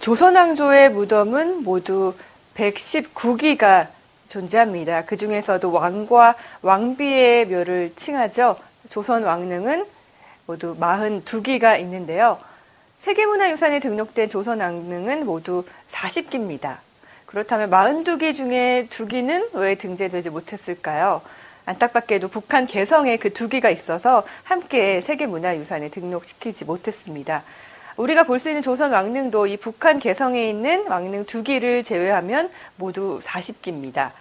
조선왕조의 무덤은 모두 119기가 존재합니다. 그 중에서도 왕과 왕비의 묘를 칭하죠. 조선 왕릉은 모두 42기가 있는데요. 세계문화유산에 등록된 조선 왕릉은 모두 40기입니다. 그렇다면 42기 중에 2기는 왜 등재되지 못했을까요? 안타깝게도 북한 개성에 그두 기가 있어서 함께 세계문화유산에 등록시키지 못했습니다. 우리가 볼 수 있는 조선 왕릉도 이 북한 개성에 있는 왕릉 두 기를 제외하면 모두 40기입니다.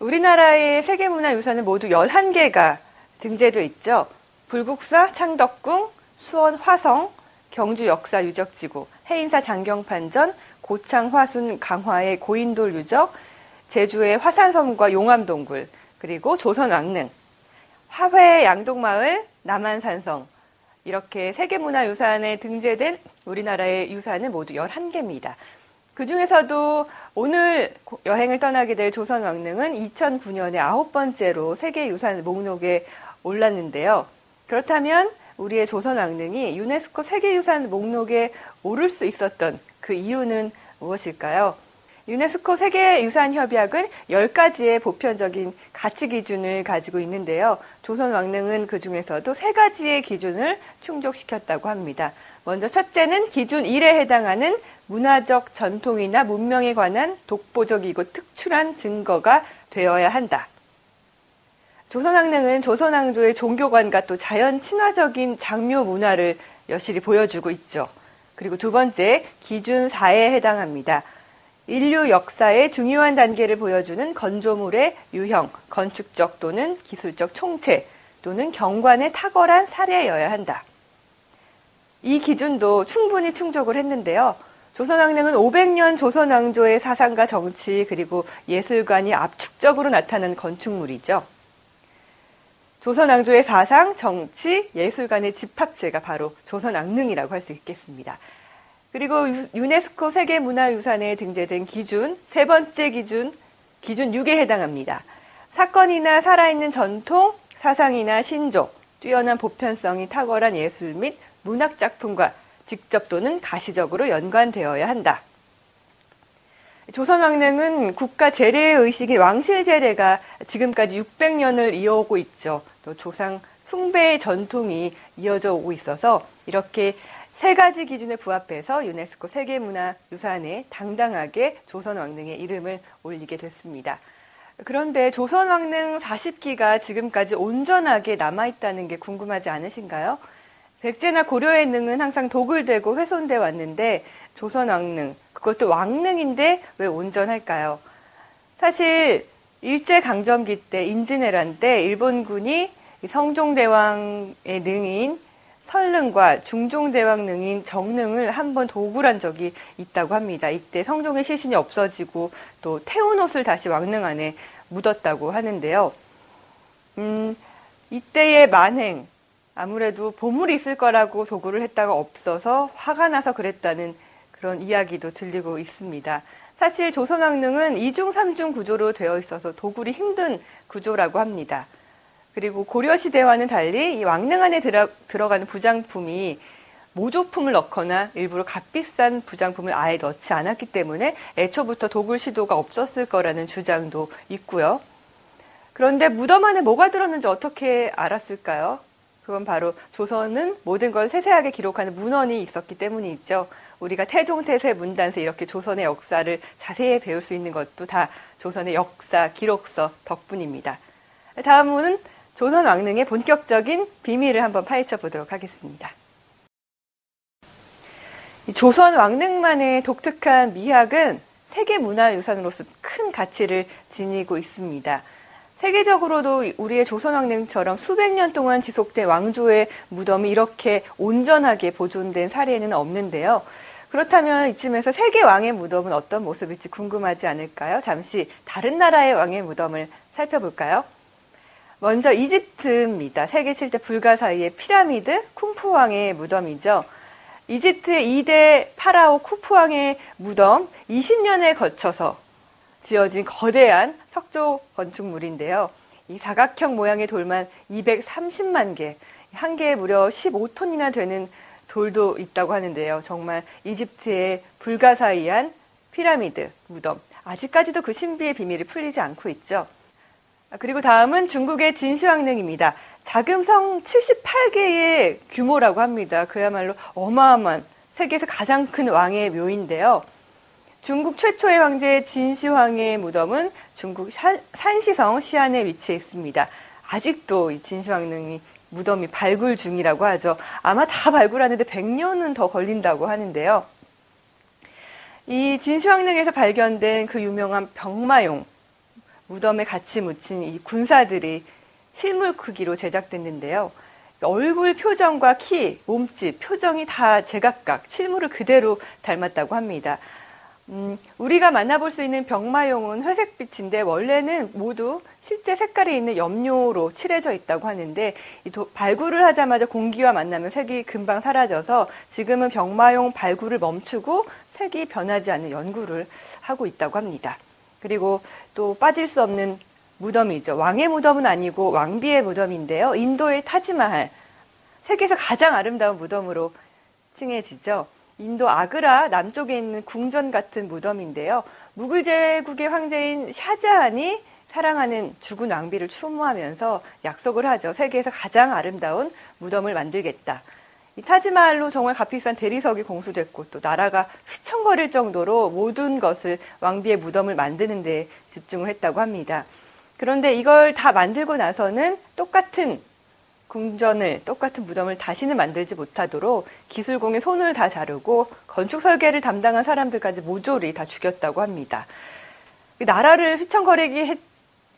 우리나라의 세계문화유산은 모두 11개가 등재되어 있죠. 불국사, 창덕궁, 수원 화성, 경주 역사 유적지구, 해인사 장경판전, 고창 화순 강화의 고인돌 유적, 제주의 화산섬과 용암동굴, 그리고 조선 왕릉, 화훼 양동마을, 남한산성, 이렇게 세계문화유산에 등재된 우리나라의 유산은 모두 11개입니다. 그 중에서도 오늘 여행을 떠나게 될 조선 왕릉은 2009년에 아홉 번째로 세계유산 목록에 올랐는데요. 그렇다면 우리의 조선 왕릉이 유네스코 세계유산 목록에 오를 수 있었던 그 이유는 무엇일까요? 유네스코 세계유산협약은 10가지의 보편적인 가치 기준을 가지고 있는데요. 조선 왕릉은 그 중에서도 세 가지의 기준을 충족시켰다고 합니다. 먼저 첫째는 기준 1에 해당하는 문화적 전통이나 문명에 관한 독보적이고 특출한 증거가 되어야 한다. 조선왕릉은 조선왕조의 종교관과 또 자연 친화적인 장묘 문화를 여실히 보여주고 있죠. 그리고 두 번째, 기준 4에 해당합니다. 인류 역사의 중요한 단계를 보여주는 건조물의 유형, 건축적 또는 기술적 총체 또는 경관의 탁월한 사례여야 한다. 이 기준도 충분히 충족을 했는데요. 조선왕릉은 500년 조선왕조의 사상과 정치 그리고 예술관이 압축적으로 나타난 건축물이죠. 조선왕조의 사상, 정치, 예술관의 집합체가 바로 조선왕릉이라고 할 수 있겠습니다. 그리고 유네스코 세계문화유산에 등재된 기준, 세 번째 기준, 기준 6에 해당합니다. 사건이나 살아있는 전통, 사상이나 신조, 뛰어난 보편성이 탁월한 예술 및 문학작품과 직접 또는 가시적으로 연관되어야 한다. 조선왕릉은 국가 재래 의식인 왕실 재래가 지금까지 600년을 이어오고 있죠. 또 조상 숭배의 전통이 이어져 오고 있어서 이렇게 세 가지 기준에 부합해서 유네스코 세계문화유산에 당당하게 조선왕릉의 이름을 올리게 됐습니다. 그런데 조선왕릉 40기가 지금까지 온전하게 남아있다는 게 궁금하지 않으신가요? 백제나 고려의 능은 항상 도굴되고 훼손돼 왔는데 조선왕릉, 그것도 왕릉인데 왜 온전할까요? 사실 일제강점기 때 임진왜란 때 일본군이 성종대왕의 능인 설릉과 중종대왕 능인 정릉을 한번 도굴한 적이 있다고 합니다. 이때 성종의 시신이 없어지고 또 태운 옷을 다시 왕릉 안에 묻었다고 하는데요. 음, 이때의 만행, 아무래도 보물이 있을 거라고 도굴을 했다가 없어서 화가 나서 그랬다는 그런 이야기도 들리고 있습니다. 사실 조선왕릉은 이중삼중 구조로 되어 있어서 도굴이 힘든 구조라고 합니다. 그리고 고려시대와는 달리 이 왕릉 안에 들어, 들어가는 부장품이 모조품을 넣거나 일부러 값비싼 부장품을 아예 넣지 않았기 때문에 애초부터 도굴 시도가 없었을 거라는 주장도 있고요. 그런데 무덤 안에 뭐가 들었는지 어떻게 알았을까요? 그건 바로 조선은 모든 걸 세세하게 기록하는 문헌이 있었기 때문이죠. 우리가 태종태세 문단세 이렇게 조선의 역사를 자세히 배울 수 있는 것도 다 조선의 역사 기록서 덕분입니다. 다음은 조선 왕릉의 본격적인 비밀을 한번 파헤쳐 보도록 하겠습니다. 조선 왕릉만의 독특한 미학은 세계 문화유산으로서 큰 가치를 지니고 있습니다. 세계적으로도 우리의 조선 왕릉처럼 수백 년 동안 지속된 왕조의 무덤이 이렇게 온전하게 보존된 사례는 없는데요. 그렇다면 이쯤에서 세계 왕의 무덤은 어떤 모습일지 궁금하지 않을까요? 잠시 다른 나라의 왕의 무덤을 살펴볼까요? 먼저 이집트입니다. 세계 7대 불가사의의 피라미드 쿵푸왕의 무덤이죠. 이집트의 2대 파라오 쿠푸왕의 무덤 20년에 거쳐서 지어진 거대한 석조 건축물인데요. 이 사각형 모양의 돌만 230만 개, 한 개에 무려 15톤이나 되는 돌도 있다고 하는데요. 정말 이집트의 불가사의한 피라미드 무덤. 아직까지도 그 신비의 비밀이 풀리지 않고 있죠. 아, 그리고 다음은 중국의 진시황릉입니다. 자금성 78개의 규모라고 합니다. 그야말로 어마어마한 세계에서 가장 큰 왕의 묘인데요. 중국 최초의 황제 진시황의 무덤은 중국 산시성 시안에 위치해 있습니다. 아직도 이 진시황릉이 무덤이 발굴 중이라고 하죠. 아마 다 발굴하는데 100년은 더 걸린다고 하는데요. 이 진시황릉에서 발견된 그 유명한 병마용 무덤에 같이 묻힌 이 군사들이 실물 크기로 제작됐는데요. 얼굴 표정과 키, 몸집, 표정이 다 제각각 실물을 그대로 닮았다고 합니다. 음, 우리가 만나볼 수 있는 병마용은 회색빛인데 원래는 모두 실제 색깔이 있는 염료로 칠해져 있다고 하는데 도, 발굴을 하자마자 공기와 만나면 색이 금방 사라져서 지금은 병마용 발굴을 멈추고 색이 변하지 않는 연구를 하고 있다고 합니다. 그리고 또 빠질 수 없는 무덤이죠. 왕의 무덤은 아니고 왕비의 무덤인데요. 인도의 타지마할. 세계에서 가장 아름다운 무덤으로 칭해지죠. 인도 아그라 남쪽에 있는 궁전 같은 무덤인데요. 무굴 제국의 황제인 샤자한이 사랑하는 죽은 왕비를 추모하면서 약속을 하죠. 세계에서 가장 아름다운 무덤을 만들겠다. 이 타지마할로 정말 값비싼 대리석이 공수됐고 또 나라가 휘청거릴 정도로 모든 것을 왕비의 무덤을 만드는 데 집중을 했다고 합니다. 그런데 이걸 다 만들고 나서는 똑같은 궁전을 똑같은 무덤을 다시는 만들지 못하도록 기술공의 손을 다 자르고 건축 설계를 담당한 사람들까지 모조리 다 죽였다고 합니다. 나라를 휘청거리게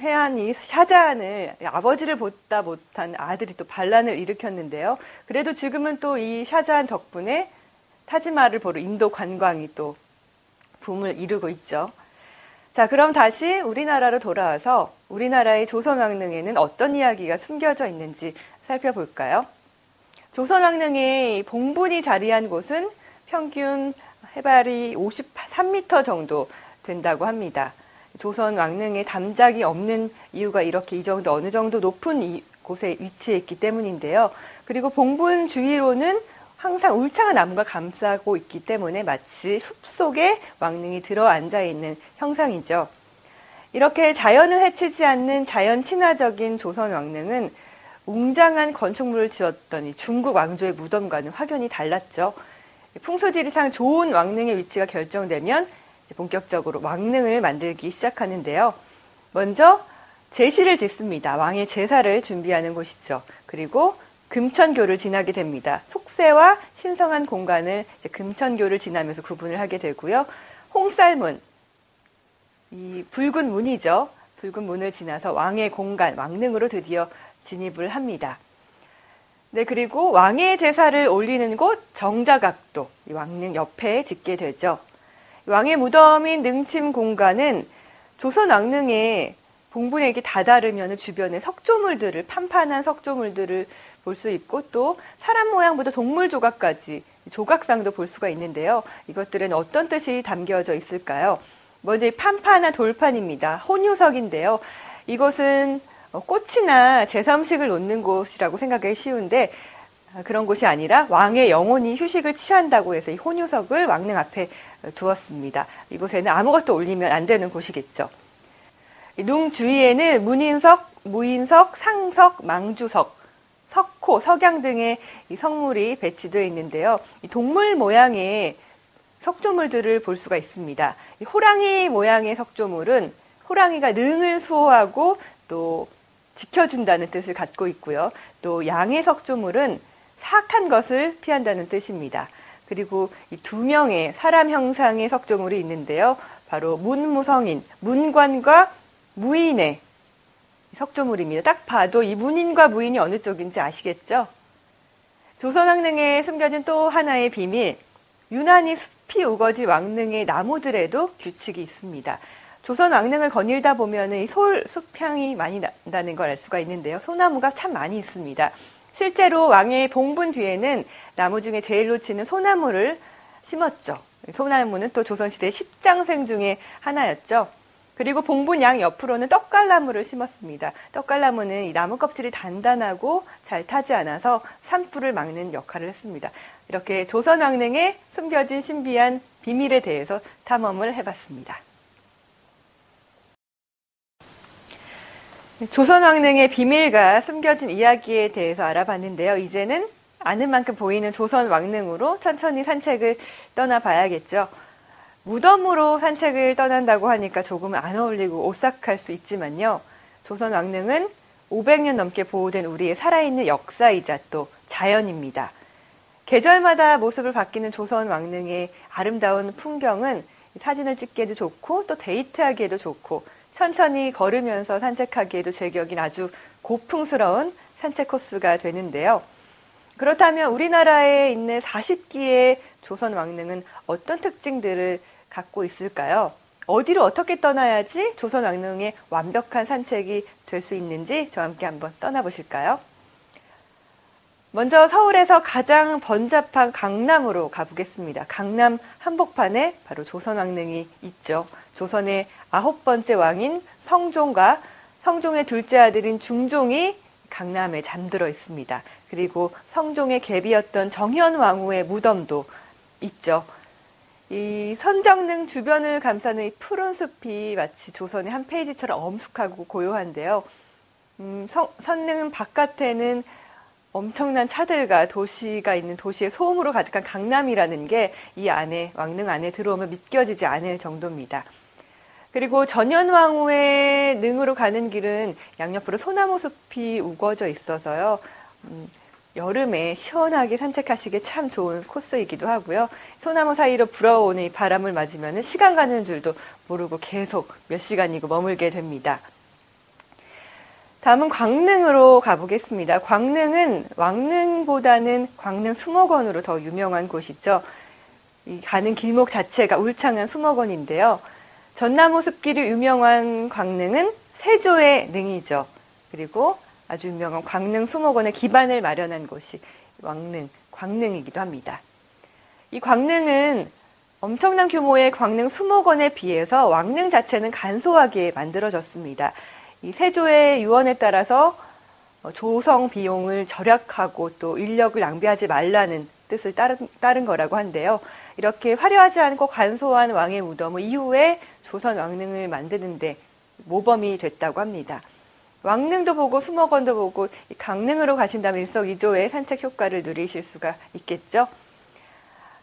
해야 한이 샤자한을 아버지를 보다 못한 아들이 또 반란을 일으켰는데요. 그래도 지금은 또 이 샤자한 덕분에 타지마를 보러 인도 관광이 또 붐을 이루고 있죠. 자, 그럼 다시 우리나라로 돌아와서 우리나라의 조선왕릉에는 어떤 이야기가 숨겨져 있는지 살펴볼까요? 조선왕릉의 봉분이 자리한 곳은 평균 해발이 53m 정도 된다고 합니다. 조선 왕릉에 담작이 없는 이유가 이렇게 이 정도 어느 정도 높은 곳에 위치해 있기 때문인데요. 그리고 봉분 주위로는 항상 울창한 나무가 감싸고 있기 때문에 마치 숲속에 왕릉이 들어앉아 있는 형상이죠. 이렇게 자연을 해치지 않는 자연 친화적인 조선 왕릉은 웅장한 건축물을 지었더니 중국 왕조의 무덤과는 확연히 달랐죠. 풍수지리상 좋은 왕릉의 위치가 결정되면 본격적으로 왕릉을 만들기 시작하는데요. 먼저 제시를 짓습니다. 왕의 제사를 준비하는 곳이죠. 그리고 금천교를 지나게 됩니다. 속세와 신성한 공간을 금천교를 지나면서 구분을 하게 되고요. 홍쌀문, 이 붉은 문이죠. 붉은 문을 지나서 왕의 공간, 왕릉으로 드디어 진입을 합니다. 네, 그리고 왕의 제사를 올리는 곳 정자각도 왕릉 옆에 짓게 되죠. 왕의 무덤인 능침 공간은 조선 왕릉의 봉분에 이렇게 다다르면 주변에 석조물들을 판판한 석조물들을 볼 수 있고 또 사람 모양부터 동물 조각까지 조각상도 볼 수가 있는데요. 이것들은 어떤 뜻이 담겨져 있을까요? 먼저 이 판판한 돌판입니다. 혼유석인데요. 이것은 어, 꽃이나 제사음식을 놓는 곳이라고 생각하기 쉬운데 아, 그런 곳이 아니라 왕의 영혼이 휴식을 취한다고 해서 이 혼유석을 왕릉 앞에 두었습니다. 이곳에는 아무것도 올리면 안 되는 곳이겠죠. 룽 주위에는 문인석, 무인석, 상석, 망주석, 석호, 석양 등의 성물이 배치되어 있는데요. 동물 모양의 석조물들을 볼 수가 있습니다. 호랑이 모양의 석조물은 호랑이가 능을 수호하고 또 지켜준다는 뜻을 갖고 있고요. 또 양의 석조물은 사악한 것을 피한다는 뜻입니다. 그리고 두 명의 사람 형상의 석조물이 있는데요. 바로 문무성인, 문관과 무인의 석조물입니다. 딱 봐도 이 문인과 무인이 어느 쪽인지 아시겠죠? 조선왕릉에 숨겨진 또 하나의 비밀, 유난히 숲이 우거진 왕릉의 나무들에도 규칙이 있습니다. 조선 왕릉을 거닐다 보면 이 솔 숲향이 많이 난다는 걸 알 수가 있는데요. 소나무가 참 많이 있습니다. 실제로 왕의 봉분 뒤에는 나무 중에 제일 놓치는 소나무를 심었죠. 소나무는 또 조선시대 십장생 중에 하나였죠. 그리고 봉분 양 옆으로는 떡갈나무를 심었습니다. 떡갈나무는 이 나무 껍질이 단단하고 잘 타지 않아서 산불을 막는 역할을 했습니다. 이렇게 조선 왕릉에 숨겨진 신비한 비밀에 대해서 탐험을 해봤습니다. 조선 왕릉의 비밀과 숨겨진 이야기에 대해서 알아봤는데요. 이제는 아는 만큼 보이는 조선 왕릉으로 천천히 산책을 떠나봐야겠죠. 무덤으로 산책을 떠난다고 하니까 조금 안 어울리고 오싹할 수 있지만요. 조선 왕릉은 500년 넘게 보호된 우리의 살아있는 역사이자 또 자연입니다. 계절마다 모습을 바뀌는 조선 왕릉의 아름다운 풍경은 사진을 찍기에도 좋고 또 데이트하기에도 좋고 천천히 걸으면서 산책하기에도 제격인 아주 고풍스러운 산책 코스가 되는데요. 그렇다면 우리나라에 있는 40기의 조선 왕릉은 어떤 특징들을 갖고 있을까요? 어디로 어떻게 떠나야지 조선 왕릉의 완벽한 산책이 될 수 있는지 저와 함께 한번 떠나보실까요? 먼저 서울에서 가장 번잡한 강남으로 가보겠습니다. 강남 한복판에 바로 조선 왕릉이 있죠. 조선의 아홉 번째 왕인 성종과 성종의 둘째 아들인 중종이 강남에 잠들어 있습니다. 그리고 성종의 갭이었던 정현 왕후의 무덤도 있죠. 이 선정릉 주변을 감싸는 이 푸른 숲이 마치 조선의 한 페이지처럼 엄숙하고 고요한데요. 음, 성, 선릉 바깥에는 엄청난 차들과 도시가 있는 도시의 소음으로 가득한 강남이라는 게 이 안에 왕릉 안에 들어오면 믿겨지지 않을 정도입니다. 그리고 전현왕후의 능으로 가는 길은 양옆으로 소나무 숲이 우거져 있어서요. 음, 여름에 시원하게 산책하시기에 참 좋은 코스이기도 하고요. 소나무 사이로 불어오는 이 바람을 맞으면 시간 가는 줄도 모르고 계속 몇 시간이고 머물게 됩니다. 다음은 광릉으로 가보겠습니다. 광릉은 왕릉보다는 광릉 수목원으로 더 유명한 곳이죠. 이 가는 길목 자체가 울창한 수목원인데요. 전나무 숲길이 유명한 광릉은 세조의 능이죠. 그리고 아주 유명한 광릉 수목원의 기반을 마련한 곳이 왕릉, 광릉이기도 합니다. 이 광릉은 엄청난 규모의 광릉 수목원에 비해서 왕릉 자체는 간소하게 만들어졌습니다. 이 세조의 유언에 따라서 조성 비용을 절약하고 또 인력을 낭비하지 말라는 뜻을 따른, 따른 거라고 한데요. 이렇게 화려하지 않고 간소한 왕의 무덤은 이후에 조선 왕릉을 만드는데 모범이 됐다고 합니다. 왕릉도 보고 수목원도 보고 강릉으로 가신다면 일석이조의 산책 효과를 누리실 수가 있겠죠.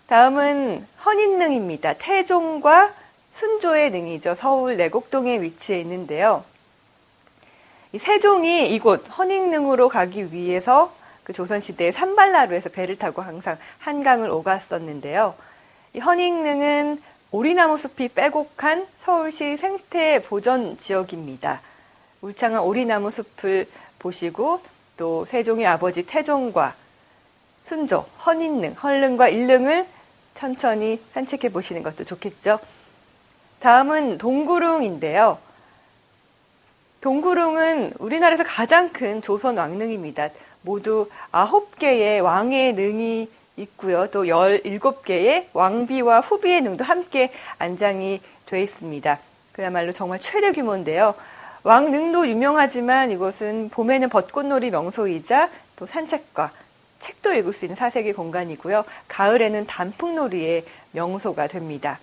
다음은 헌인릉입니다. 태종과 순조의 능이죠. 서울 내곡동에 위치해 있는데요. 세종이 이곳 헌인릉으로 가기 위해서 그 조선시대에 산발나루에서 배를 타고 항상 한강을 오갔었는데요. 이 헌인릉은 오리나무 숲이 빼곡한 서울시 생태 보전 지역입니다. 울창한 오리나무 숲을 보시고 또 세종의 아버지 태종과 순조, 헌인릉, 헐릉과 일릉을 천천히 산책해 보시는 것도 좋겠죠. 다음은 동구릉인데요. 동구릉은 우리나라에서 가장 큰 조선 왕릉입니다. 모두 9개의 왕의 능이 있고요. 또 17개의 왕비와 후비의 능도 함께 안장이 되어 있습니다. 그야말로 정말 최대 규모인데요. 왕릉도 유명하지만 이곳은 봄에는 벚꽃놀이 명소이자 또 산책과 책도 읽을 수 있는 사색의 공간이고요. 가을에는 단풍놀이의 명소가 됩니다.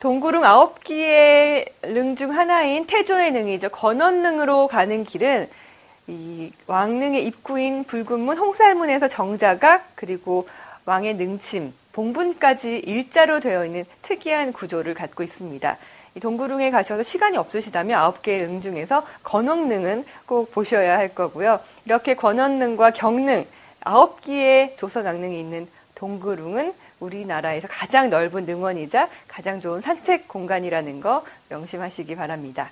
동구릉 아홉 기의 릉 중 하나인 태조의 능이죠. 건원릉으로 가는 길은 이 왕릉의 입구인 붉은문 홍살문에서 정자각 그리고 왕의 능침 봉분까지 일자로 되어 있는 특이한 구조를 갖고 있습니다. 동구릉에 가셔서 시간이 없으시다면 아홉 개의 릉 중에서 건원릉은 꼭 보셔야 할 거고요. 이렇게 건원릉과 경릉 아홉 개의 조선 왕릉이 있는 동구릉은 우리나라에서 가장 넓은 능원이자 가장 좋은 산책 공간이라는 거 명심하시기 바랍니다.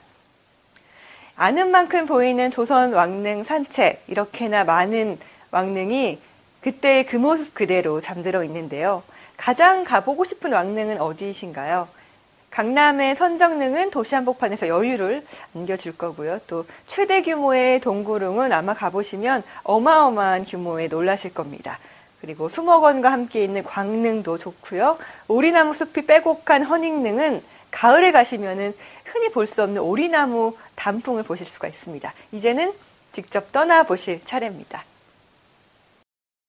아는 만큼 보이는 조선 왕릉 산책 이렇게나 많은 왕릉이 그때의 그 모습 그대로 잠들어 있는데요. 가장 가보고 싶은 왕릉은 어디이신가요? 강남의 선정릉은 도시 한복판에서 여유를 안겨줄 거고요. 또 최대 규모의 동구릉은 아마 가보시면 어마어마한 규모에 놀라실 겁니다. 그리고 수목원과 함께 있는 광릉도 좋고요. 오리나무 숲이 빼곡한 허닝릉은 가을에 가시면은 흔히 볼 수 없는 오리나무 단풍을 보실 수가 있습니다. 이제는 직접 떠나 보실 차례입니다.